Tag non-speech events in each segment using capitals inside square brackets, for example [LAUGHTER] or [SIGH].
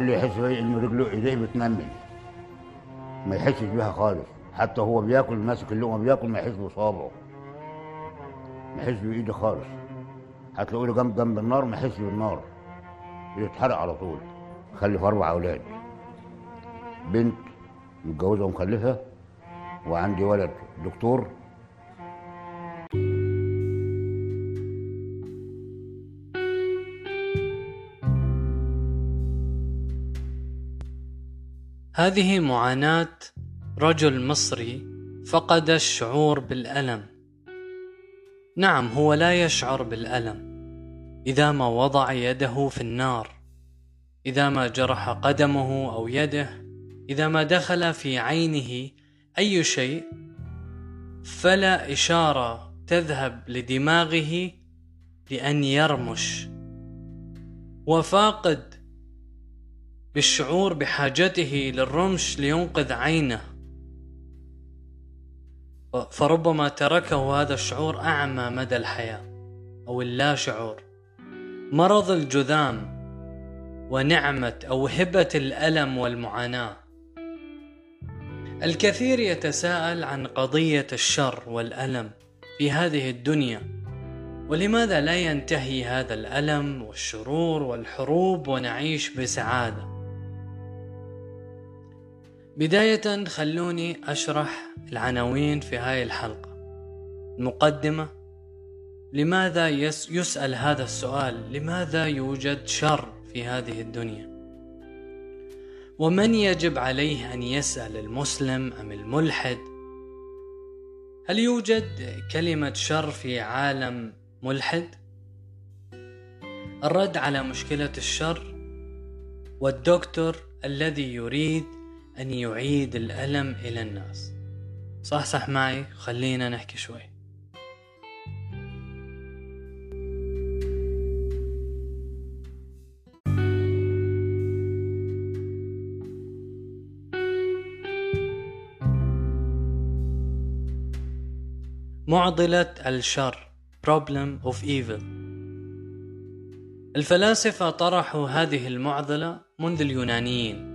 اللي يحس ان رجله إيديه بتنمل. ما يحسش بيها خالص. حتى هو بياكل ماسك اللقمة بياكل ما يحس بصوابعه ما يحس بإيده خالص. هتلاقوا له جنب جنب النار ما يحس بالنار. يتحرق على طول. خلف أربع أولاد. بنت متجوزة ومخلفة وعندي ولد دكتور. هذه معاناة رجل مصري فقد الشعور بالألم. نعم هو لا يشعر بالألم إذا ما وضع يده في النار، إذا ما جرح قدمه أو يده، إذا ما دخل في عينه أي شيء، فلا إشارة تذهب لدماغه لأن يرمش. وفاقد بالشعور بحاجته للرمش لينقذ عينه. فربما تركه هذا الشعور أعمى مدى الحياة أو اللا شعور مرض الجذام ونعمة أو هبة الألم والمعاناة. الكثير يتساءل عن قضية الشر والألم في هذه الدنيا ولماذا لا ينتهي هذا الألم والشرور والحروب ونعيش بسعادة؟ بداية خلوني أشرح العناوين في هاي الحلقة. المقدمة لماذا يسأل هذا السؤال؟ لماذا يوجد شر في هذه الدنيا؟ ومن يجب عليه أن يسأل المسلم أم الملحد؟ هل يوجد كلمة شر في عالم ملحد؟ الرد على مشكلة الشر والدكتور الذي يريد أن يعيد الألم إلى الناس. صح صح معي؟ خلينا نحكي شوي. معضلة الشر Problem of Evil. الفلاسفة طرحوا هذه المعضلة منذ اليونانيين.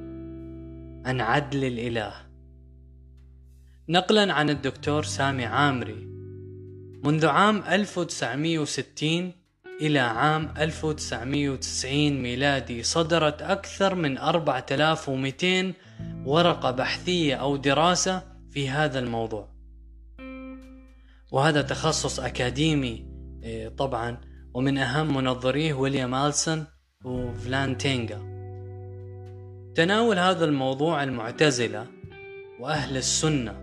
عن عدل الإله. نقلا عن الدكتور سامي عامري. منذ عام 1960 إلى عام 1990 ميلادي صدرت أكثر من 4200 ورقة بحثية أو دراسة في هذا الموضوع. وهذا تخصص أكاديمي إيه، طبعا ومن أهم منظريه ويليام ألسون وفلان تينجا تناول هذا الموضوع المعتزلة وأهل السنة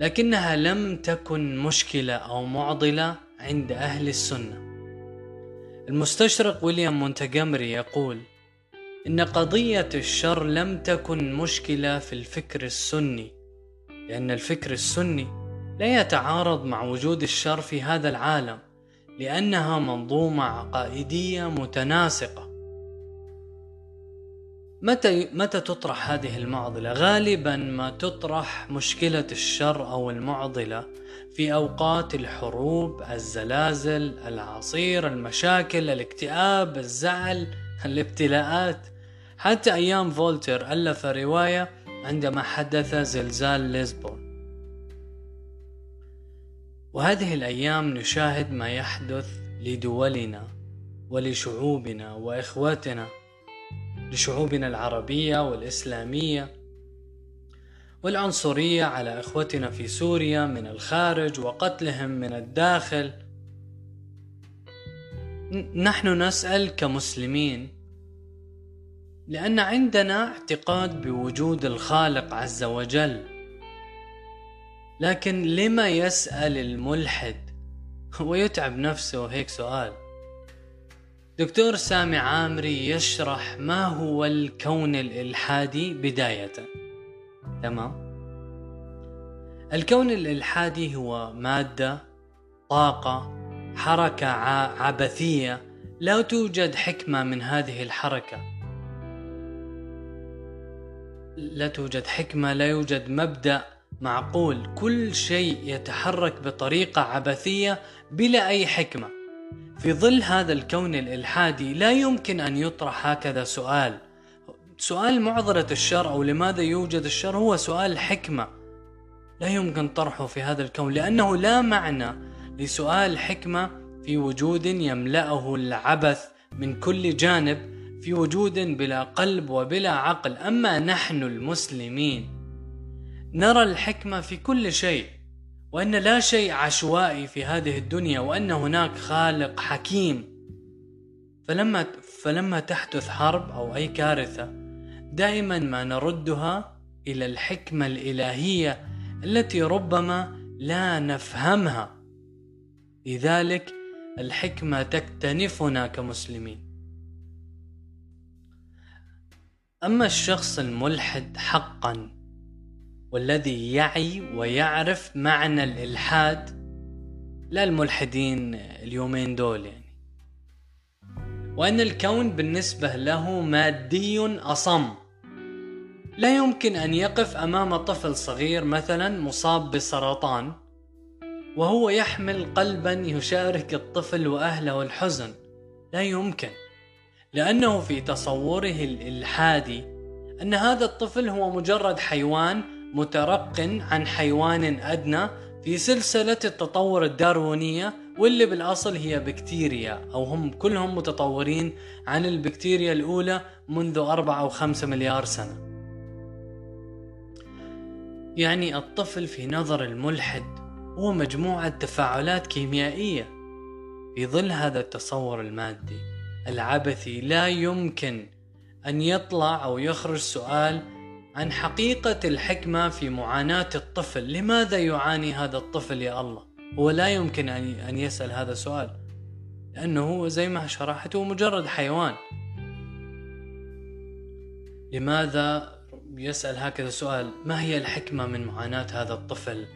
لكنها لم تكن مشكلة أو معضلة عند أهل السنة. المستشرق ويليام مونتجمري يقول إن قضية الشر لم تكن مشكلة في الفكر السني لأن الفكر السني لا يتعارض مع وجود الشر في هذا العالم لأنها منظومة عقائدية متناسقة متى متى تطرح هذه المعضلة؟ غالبا ما تطرح مشكلة الشر أو المعضلة في أوقات الحروب، الزلازل، العصير، المشاكل، الاكتئاب، الزعل، الابتلاءات، حتى أيام فولتر ألف رواية عندما حدث زلزال ليزبون. وهذه الأيام نشاهد ما يحدث لدولنا ولشعوبنا وإخواتنا لشعوبنا العربية والإسلامية والعنصرية على إخوتنا في سوريا من الخارج وقتلهم من الداخل. نحن نسأل كمسلمين لأن عندنا اعتقاد بوجود الخالق عز وجل. لكن لما يسأل الملحد ويتعب نفسه؟ هيك سؤال. دكتور سامي عامري يشرح ما هو الكون الإلحادي بداية. تمام؟ الكون الإلحادي هو مادة طاقة حركة عبثية لا توجد حكمة من هذه الحركة. لا توجد حكمة لا يوجد مبدأ معقول. كل شيء يتحرك بطريقة عبثية بلا أي حكمة. في ظل هذا الكون الإلحادي لا يمكن أن يطرح هكذا سؤال. سؤال معضلة الشر أو لماذا يوجد الشر هو سؤال حكمة. لا يمكن طرحه في هذا الكون لأنه لا معنى لسؤال حكمة في وجود يملأه العبث من كل جانب في وجود بلا قلب وبلا عقل. أما نحن المسلمين نرى الحكمة في كل شيء. وأن لا شيء عشوائي في هذه الدنيا وأن هناك خالق حكيم. فلما فلما تحدث حرب أو أي كارثة دائما ما نردها إلى الحكمة الإلهية التي ربما لا نفهمها. لذلك الحكمة تكتنفنا كمسلمين. أما الشخص الملحد حقا والذي يعي ويعرف معنى الإلحاد لا الملحدين اليومين دول يعني. وأن الكون بالنسبة له مادي أصم. لا يمكن أن يقف أمام طفل صغير مثلا مصاب بسرطان وهو يحمل قلبا يشارك الطفل وأهله الحزن. لا يمكن لأنه في تصوره الإلحادي أن هذا الطفل هو مجرد حيوان مترق عن حيوان أدنى في سلسلة التطور الداروينية واللي بالأصل هي بكتيريا أو هم كلهم متطورين عن البكتيريا الأولى منذ أربعة أو خمسة مليار سنة. يعني الطفل في نظر الملحد هو مجموعة تفاعلات كيميائية. في ظل هذا التصور المادي العبثي لا يمكن أن يطلع أو يخرج سؤال عن حقيقة الحكمة في معاناة الطفل. لماذا يعاني هذا الطفل يا الله؟ هو لا يمكن أن يسأل هذا السؤال لأنه هو زي ما شرحت هو مجرد حيوان. لماذا يسأل هكذا سؤال؟ ما هي الحكمة من معاناة هذا الطفل؟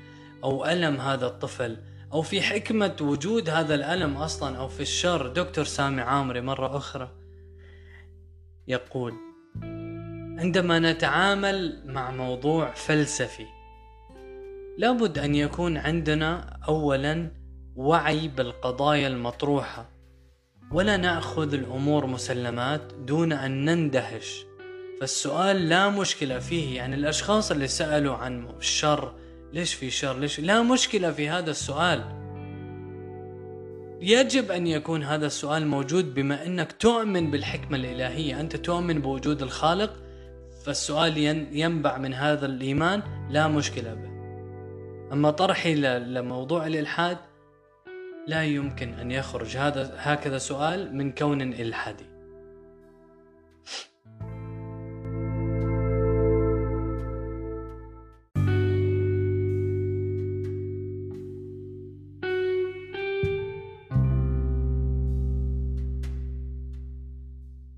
أو ألم هذا الطفل؟ أو في حكمة وجود هذا الألم أصلا؟ أو في الشر؟ دكتور سامي عامري مرة أخرى يقول عندما نتعامل مع موضوع فلسفي لابد أن يكون عندنا اولا وعي بالقضايا المطروحة. ولا نأخذ الأمور مسلمات دون أن نندهش. فالسؤال لا مشكلة فيه يعني الأشخاص اللي سألوا عن الشر ليش في شر؟ ليش؟ لا مشكلة في هذا السؤال. يجب أن يكون هذا السؤال موجود بما إنك تؤمن بالحكمة الإلهية. أنت تؤمن بوجود الخالق فالسؤال ينبع من هذا الإيمان لا مشكلة به أما طرحي لموضوع الإلحاد لا يمكن أن يخرج هذا هكذا سؤال من كون إلحادي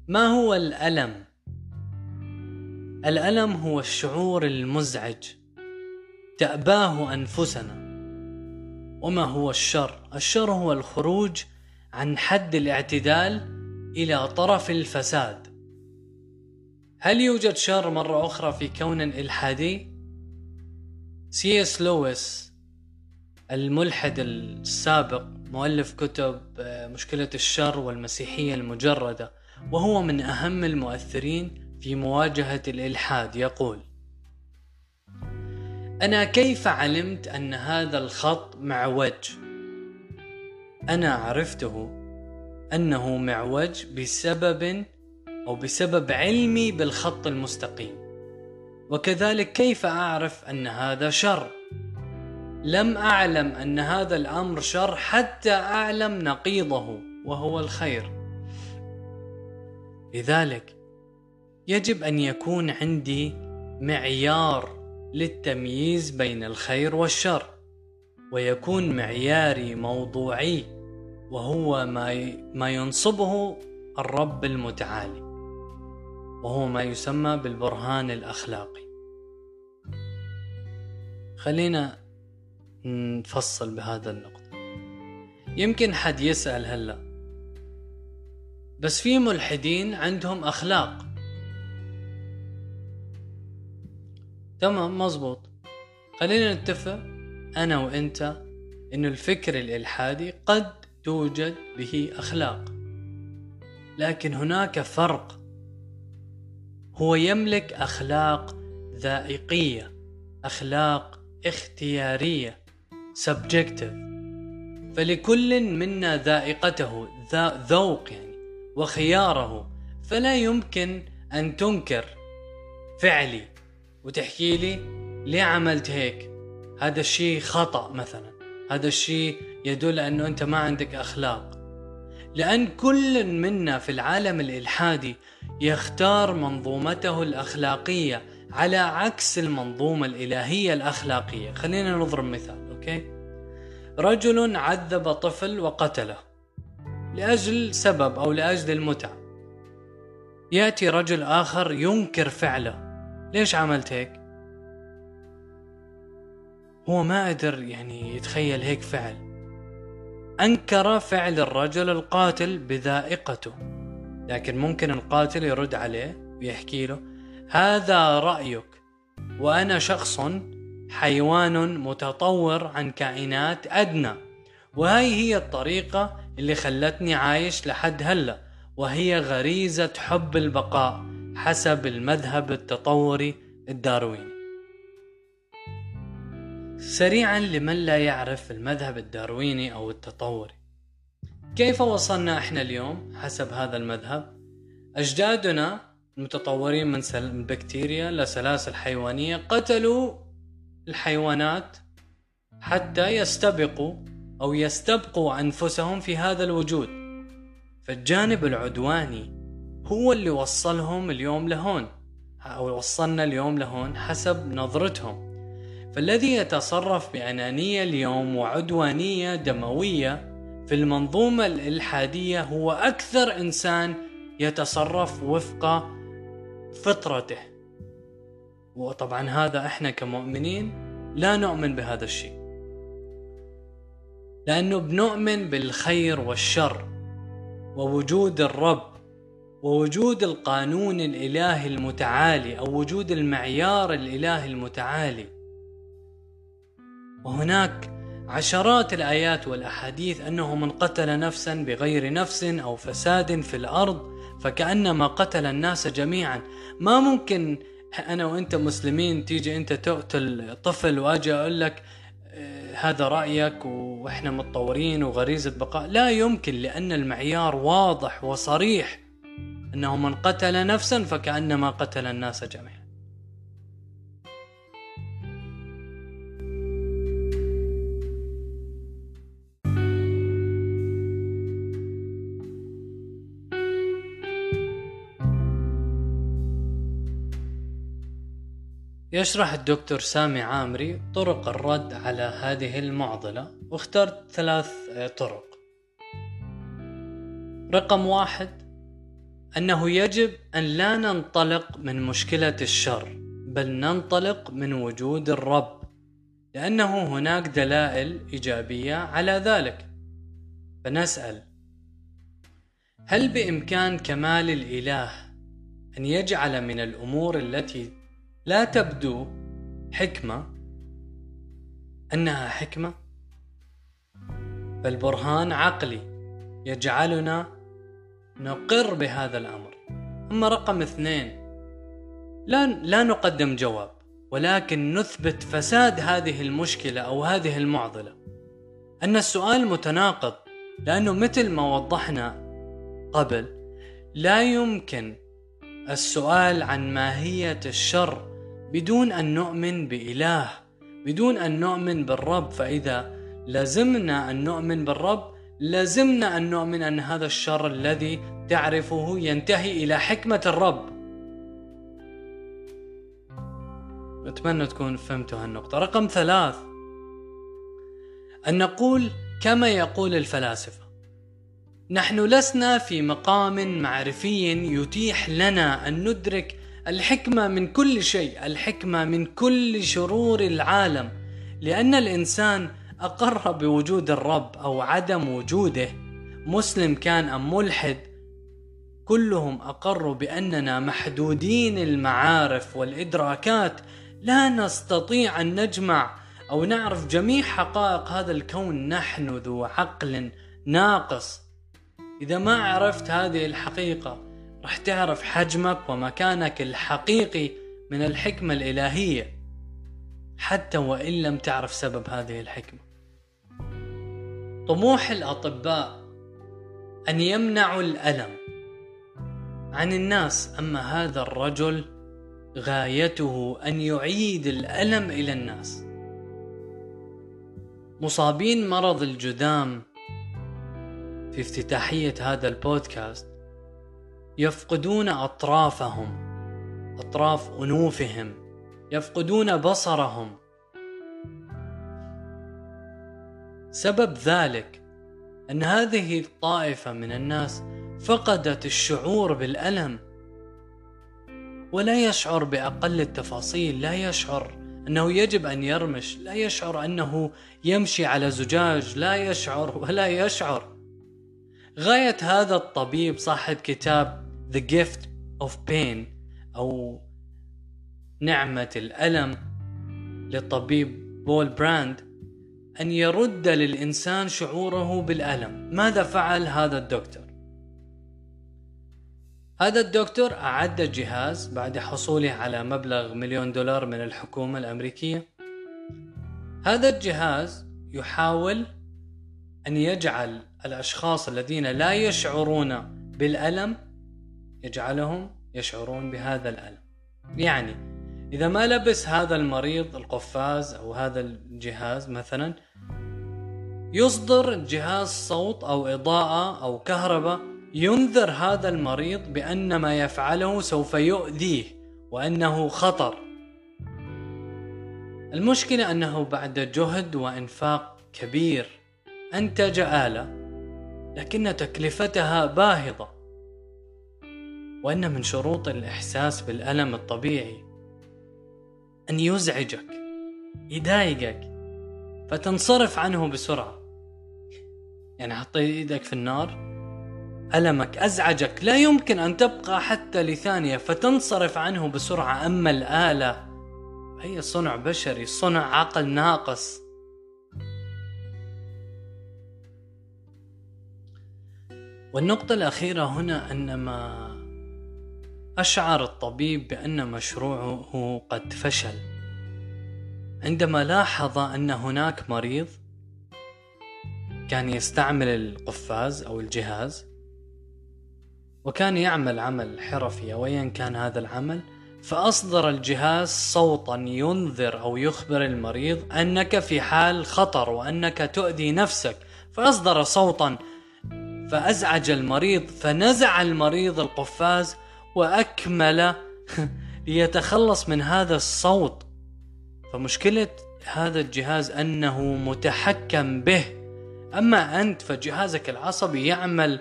ما هو الألم؟ الألم هو الشعور المزعج تأباه أنفسنا وما هو الشر؟ الشر هو الخروج عن حد الاعتدال إلى طرف الفساد هل يوجد شر مرة أخرى في كون إلحادي؟ سي إس لويس الملحد السابق مؤلف كتب آه، مشكلة الشر والمسيحية المجردة وهو من أهم المؤثرين في مواجهة الإلحاد يقول أنا كيف علمت أن هذا الخط معوج؟ أنا عرفته أنه معوج بسبب أو بسبب علمي بالخط المستقيم وكذلك كيف أعرف أن هذا شر؟ لم أعلم أن هذا الأمر شر حتى أعلم نقيضه وهو الخير لذلك يجب أن يكون عندي معيار للتمييز بين الخير والشر ويكون معياري موضوعي وهو ما ما ينصبه الرب المتعالي وهو ما يسمى بالبرهان الأخلاقي. خلينا نفصل بهذا النقطة. يمكن حد يسأل هلأ بس في ملحدين عندهم أخلاق. تمام مزبوط خلينا نتفق أنا وأنت إنه الفكر الإلحادي قد توجد به أخلاق. لكن هناك فرق. هو يملك أخلاق ذائقية أخلاق اختيارية subjective. فلكل منا ذائقته ذوق يعني وخياره فلا يمكن أن تنكر فعلي. وتحكي لي ليه عملت هيك؟ هذا الشيء خطأ مثلا. هذا الشيء يدل أنه أنت ما عندك أخلاق. لأن كل منا في العالم الإلحادي يختار منظومته الأخلاقية على عكس المنظومة الإلهية الأخلاقية. خلينا نضرب مثال أوكي؟ رجل عذب طفل وقتله لأجل سبب أو لأجل المتعة. يأتي رجل آخر ينكر فعله. ليش عملت هيك؟ هو ما قدر يعني يتخيل هيك فعل. أنكر فعل الرجل القاتل بذائقته. لكن ممكن القاتل يرد عليه ويحكي له هذا رأيك وأنا شخص حيوان متطور عن كائنات أدنى وهي هي الطريقة اللي خلتني عايش لحد هلأ وهي غريزة حب البقاء. حسب المذهب التطوري الدارويني. سريعا لمن لا يعرف المذهب الدارويني أو التطوري. كيف وصلنا إحنا اليوم حسب هذا المذهب؟ أجدادنا المتطورين من البكتيريا لسلاسل حيوانية قتلوا الحيوانات حتى يستبقوا أو يستبقوا أنفسهم في هذا الوجود. فالجانب العدواني هو اللي وصلهم اليوم لهون أو وصلنا اليوم لهون حسب نظرتهم. فالذي يتصرف بأنانية اليوم وعدوانية دموية في المنظومة الإلحادية هو أكثر إنسان يتصرف وفق فطرته. وطبعا هذا إحنا كمؤمنين لا نؤمن بهذا الشيء. لأنه بنؤمن بالخير والشر ووجود الرب ووجود القانون الإلهي المتعالي أو وجود المعيار الإلهي المتعالي. وهناك عشرات الآيات والأحاديث أنه من قتل نفسا بغير نفس أو فساد في الأرض فكأنما قتل الناس جميعا. ما ممكن أنا وأنت مسلمين تيجي أنت تقتل طفل وأجي أقول لك آه، هذا رأيك وإحنا متطورين وغريزة بقاء. لا يمكن لأن المعيار واضح وصريح. أنه من قتل نفسا فكأنما قتل الناس جميعا. يشرح الدكتور سامي عامري طرق الرد على هذه المعضلة واخترت ثلاث طرق. رقم واحد أنه يجب أن لا ننطلق من مشكلة الشر بل ننطلق من وجود الرب لأنه هناك دلائل إيجابية على ذلك. فنسأل هل بإمكان كمال الإله أن يجعل من الأمور التي لا تبدو حكمة أنها حكمة؟ بل برهان عقلي يجعلنا نقر بهذا الأمر. أما رقم اثنين لا, لا نقدم جواب ولكن نثبت فساد هذه المشكلة أو هذه المعضلة. أن السؤال متناقض لأنه مثل ما وضحنا قبل لا يمكن السؤال عن ماهية الشر بدون أن نؤمن بإله بدون أن نؤمن بالرب. فإذا لزمنا أن نؤمن بالرب لزمنا أن نؤمن أن هذا الشر الذي تعرفه ينتهي إلى حكمة الرب. أتمنى تكون فهمتوا هالنقطة. رقم ثلاث. أن نقول كما يقول الفلاسفة. نحن لسنا في مقام معرفي يتيح لنا أن ندرك الحكمة من كل شيء الحكمة من كل شرور العالم. لأن الإنسان أقر بوجود الرب أو عدم وجوده مسلم كان أم ملحد كلهم أقروا بأننا محدودين المعارف والإدراكات لا نستطيع أن نجمع أو نعرف جميع حقائق هذا الكون نحن ذو عقل ناقص. إذا ما عرفت هذه الحقيقة راح تعرف حجمك ومكانك الحقيقي من الحكمة الإلهية. حتى وإن لم تعرف سبب هذه الحكمة. طموح الأطباء أن يمنعوا الألم عن الناس أما هذا الرجل غايته أن يعيد الألم إلى الناس. مصابين مرض الجذام في افتتاحية هذا البودكاست يفقدون أطرافهم أطراف أنوفهم يفقدون بصرهم. سبب ذلك أن هذه الطائفة من الناس فقدت الشعور بالألم. ولا يشعر بأقل التفاصيل لا يشعر أنه يجب أن يرمش لا يشعر أنه يمشي على زجاج لا يشعر ولا يشعر. غاية هذا الطبيب صاحب كتاب The Gift of Pain أو نعمة الألم للطبيب بول براند. أن يرد للإنسان شعوره بالألم. ماذا فعل هذا الدكتور؟ هذا الدكتور أعد جهاز بعد حصوله على مبلغ مليون دولار من الحكومة الأمريكية. هذا الجهاز يحاول أن يجعل الأشخاص الذين لا يشعرون بالألم يجعلهم يشعرون بهذا الألم. يعني إذا ما لبس هذا المريض القفاز أو هذا الجهاز مثلا يصدر جهاز صوت أو إضاءة أو كهرباء ينذر هذا المريض بأن ما يفعله سوف يؤذيه وأنه خطر. المشكلة أنه بعد جهد وإنفاق كبير أنتج آلة لكن تكلفتها باهظة وأن من شروط الإحساس بالألم الطبيعي أن يزعجك يضايقك فتنصرف عنه بسرعة. يعني حطيت إيدك في النار ألمك أزعجك. لا يمكن أن تبقى حتى لثانية فتنصرف عنه بسرعة. أما الآلة هي صنع بشري صنع عقل ناقص. والنقطة الأخيرة هنا أن ما أشعر الطبيب بأن مشروعه قد فشل. عندما لاحظ أن هناك مريض كان يستعمل القفاز أو الجهاز وكان يعمل عمل حرفي أو أيا كان هذا العمل فأصدر الجهاز صوتا ينذر أو يخبر المريض أنك في حال خطر وأنك تؤذي نفسك. فأصدر صوتا فأزعج المريض فنزع المريض القفاز وأكمل [LAUGHS] ليتخلص من هذا الصوت. فمشكلة هذا الجهاز أنه متحكم به. أما أنت فجهازك العصبي يعمل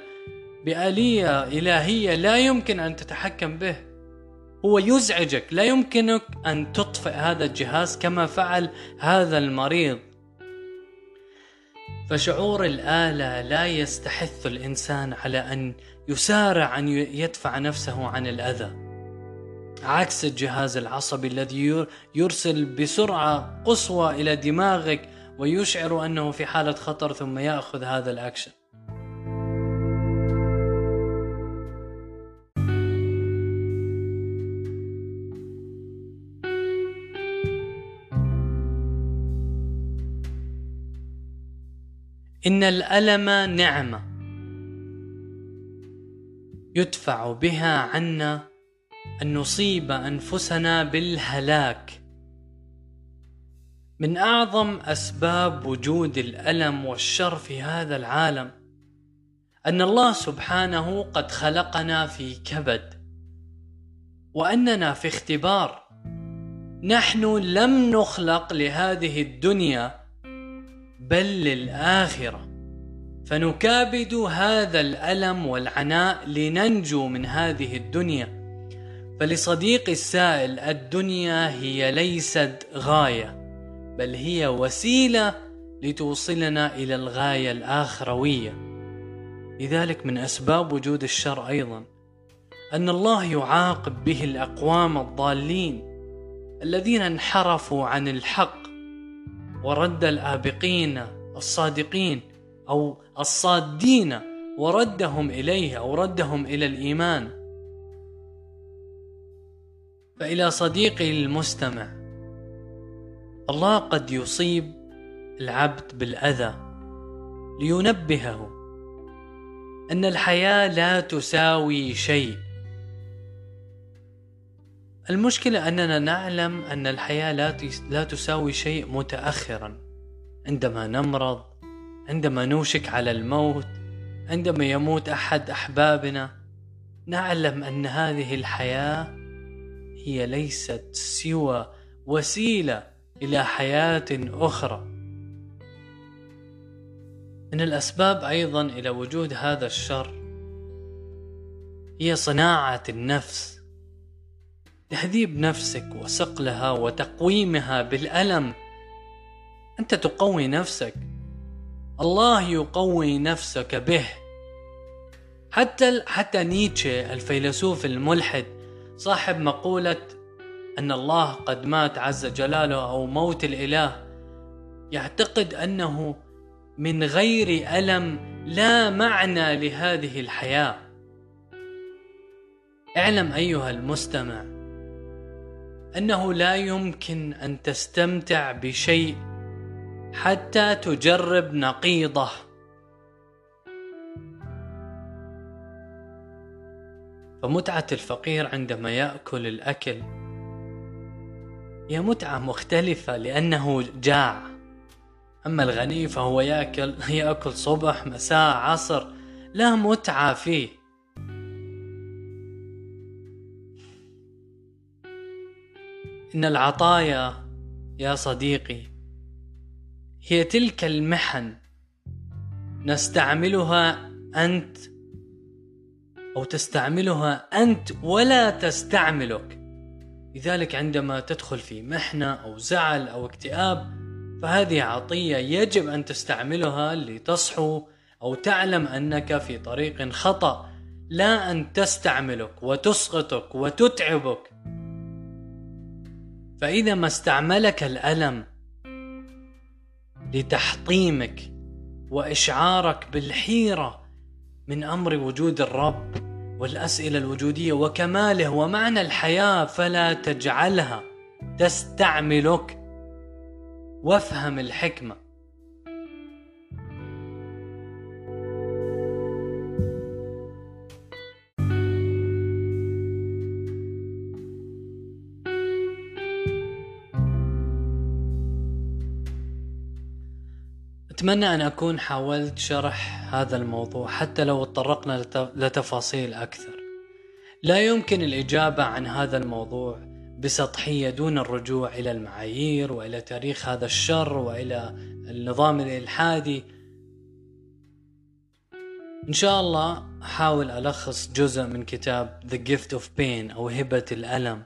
بآلية إلهية لا يمكن أن تتحكم به. هو يزعجك لا يمكنك أن تطفئ هذا الجهاز كما فعل هذا المريض. فشعور الآلة لا يستحث الإنسان على أن يسارع أن يدفع نفسه عن الأذى. عكس الجهاز العصبي الذي يرسل بسرعة قصوى إلى دماغك ويشعر أنه في حالة خطر ثم يأخذ هذا الأكشن. إن الألم نعمة. يدفع بها عنا أن نصيب أنفسنا بالهلاك. من أعظم أسباب وجود الألم والشر في هذا العالم أن الله سبحانه قد خلقنا في كبد وأننا في اختبار. نحن لم نخلق لهذه الدنيا بل للآخرة. فنكابد هذا الألم والعناء لننجو من هذه الدنيا. فلصديقي السائل الدنيا هي ليست غاية بل هي وسيلة لتوصلنا إلى الغاية الآخروية. لذلك من أسباب وجود الشر أيضا أن الله يعاقب به الأقوام الضالين الذين انحرفوا عن الحق ورد الآبقين الصادقين أو الصادين وردهم إليه أو ردهم إلى الإيمان. فإلى صديقي المستمع الله قد يصيب العبد بالأذى لينبهه أن الحياة لا تساوي شيء. المشكلة أننا نعلم أن الحياة لا تساوي شيء متأخرا عندما نمرض عندما نوشك على الموت عندما يموت أحد أحبابنا نعلم أن هذه الحياة هي ليست سوى وسيلة إلى حياة أخرى. من الأسباب أيضا إلى وجود هذا الشر هي صناعة النفس. تهذيب نفسك وصقلها وتقويمها بالألم. أنت تقوي نفسك الله يقوي نفسك به. حتى حتى نيتشه الفيلسوف الملحد صاحب مقولة أن الله قد مات عز جلاله أو موت الإله يعتقد أنه من غير ألم لا معنى لهذه الحياة. اعلم أيها المستمع أنه لا يمكن أن تستمتع بشيء حتى تجرب نقيضه. فمتعة الفقير عندما يأكل الأكل هي متعة مختلفة لأنه جاع. أما الغني فهو يأكل يأكل صبح مساء عصر لا متعة فيه. إن العطايا يا صديقي هي تلك المحن نستعملها أنت أو تستعملها أنت ولا تستعملك. لذلك عندما تدخل في محنة أو زعل أو اكتئاب فهذه عطية يجب أن تستعملها لتصحو أو تعلم أنك في طريق خطأ. لا أن تستعملك وتسقطك وتتعبك. فإذا ما استعملك الألم لتحطيمك وإشعارك بالحيرة من أمر وجود الرب والأسئلة الوجودية وكماله ومعنى الحياة فلا تجعلها تستعملك. وافهم الحكمة. أتمنى أن أكون حاولت شرح هذا الموضوع حتى لو تطرقنا لتفاصيل أكثر. لا يمكن الإجابة عن هذا الموضوع بسطحية دون الرجوع إلى المعايير وإلى تاريخ هذا الشر وإلى النظام الإلحادي. إن شاء الله أحاول ألخص جزء من كتاب The Gift of Pain أو هبة الألم.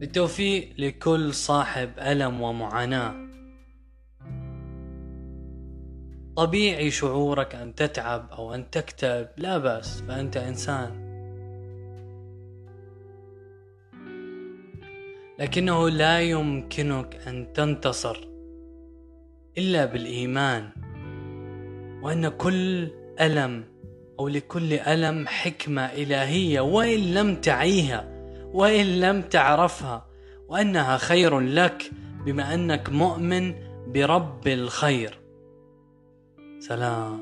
بالتوفيق لكل صاحب ألم ومعاناة. طبيعي شعورك أن تتعب أو أن تكتئب. لا بأس فأنت إنسان. لكنه لا يمكنك أن تنتصر إلا بالإيمان وأن كل ألم أو لكل ألم حكمة إلهية وإن لم تعيها وإن لم تعرفها وأنها خير لك بما أنك مؤمن برب الخير. 咱俩